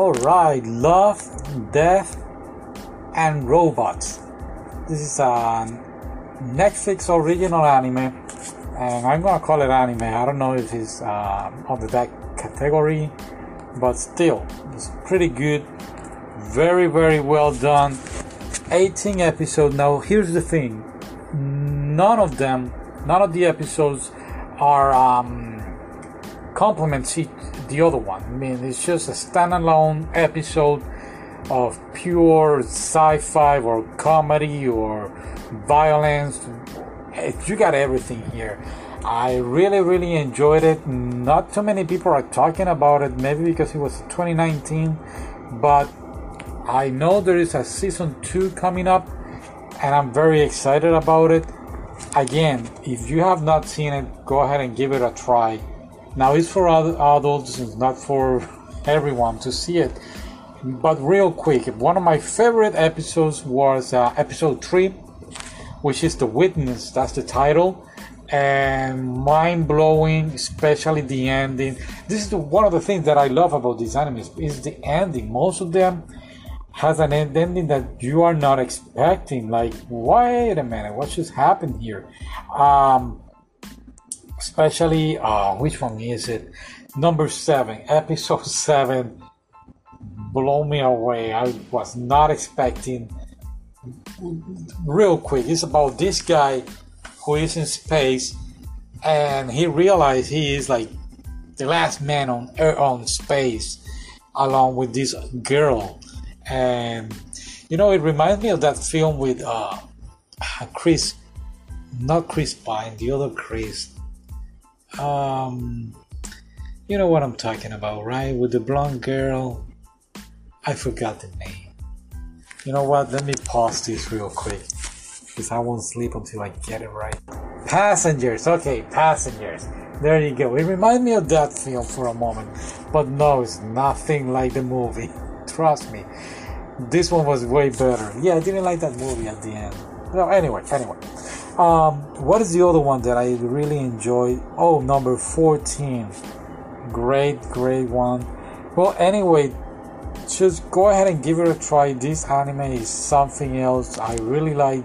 Alright, Love, Death, and Robots. This is a Netflix original anime, and I'm gonna call it anime. I don't know if it's uh, under that category, but still, it's pretty good. Very, very well done. 18 episodes. Now, here's the thing none of them, none of the episodes are um, complements each, the other one. I mean, it's just a standalone episode of pure sci-fi or comedy or violence. You got everything here. I really, really enjoyed it. Not too many people are talking about it, maybe because it was 2019, but I know there is a season two coming up, and I'm very excited about it. Again, if you have not seen it, go ahead and give it a try. Now, it's for adults, not for everyone to see it. But real quick, one of my favorite episodes was uh, episode 3, which is The Witness. That's the title. And mind blowing, especially the ending. This is the, one of the things that I love about these animes is the ending. Most of them has an ending that you are not expecting. Like, wait a minute, what just happened here? Um, especially, uh, which one is it? Number seven, episode seven, blow me away. I was not expecting. Real quick, it's about this guy who is in space, and he realized he is like the last man on Earth, on space, along with this girl and you know it reminds me of that film with uh, Chris, not Chris Pine, the other Chris. Um, you know what I'm talking about, right? With the blonde girl. I forgot the name. You know what? Let me pause this real quick because I won't sleep until I get it right. Passengers, okay, passengers. There you go. It reminds me of that film for a moment, but no, it's nothing like the movie. Trust me this one was way better. Yeah, I didn't like that movie at the end. No, anyway, anyway. Um, what is the other one that I really enjoy? Oh, number 14. Great, great one. Well, anyway, just go ahead and give it a try. This anime is something else. I really like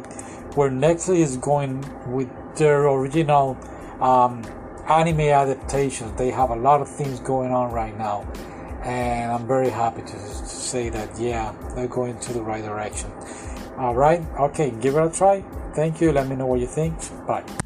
where Netflix is going with their original um, anime adaptations. They have a lot of things going on right now and I'm very happy to, to say that yeah, they're going to the right direction. All right, okay, give it a try. Thank you. Let me know what you think. Bye.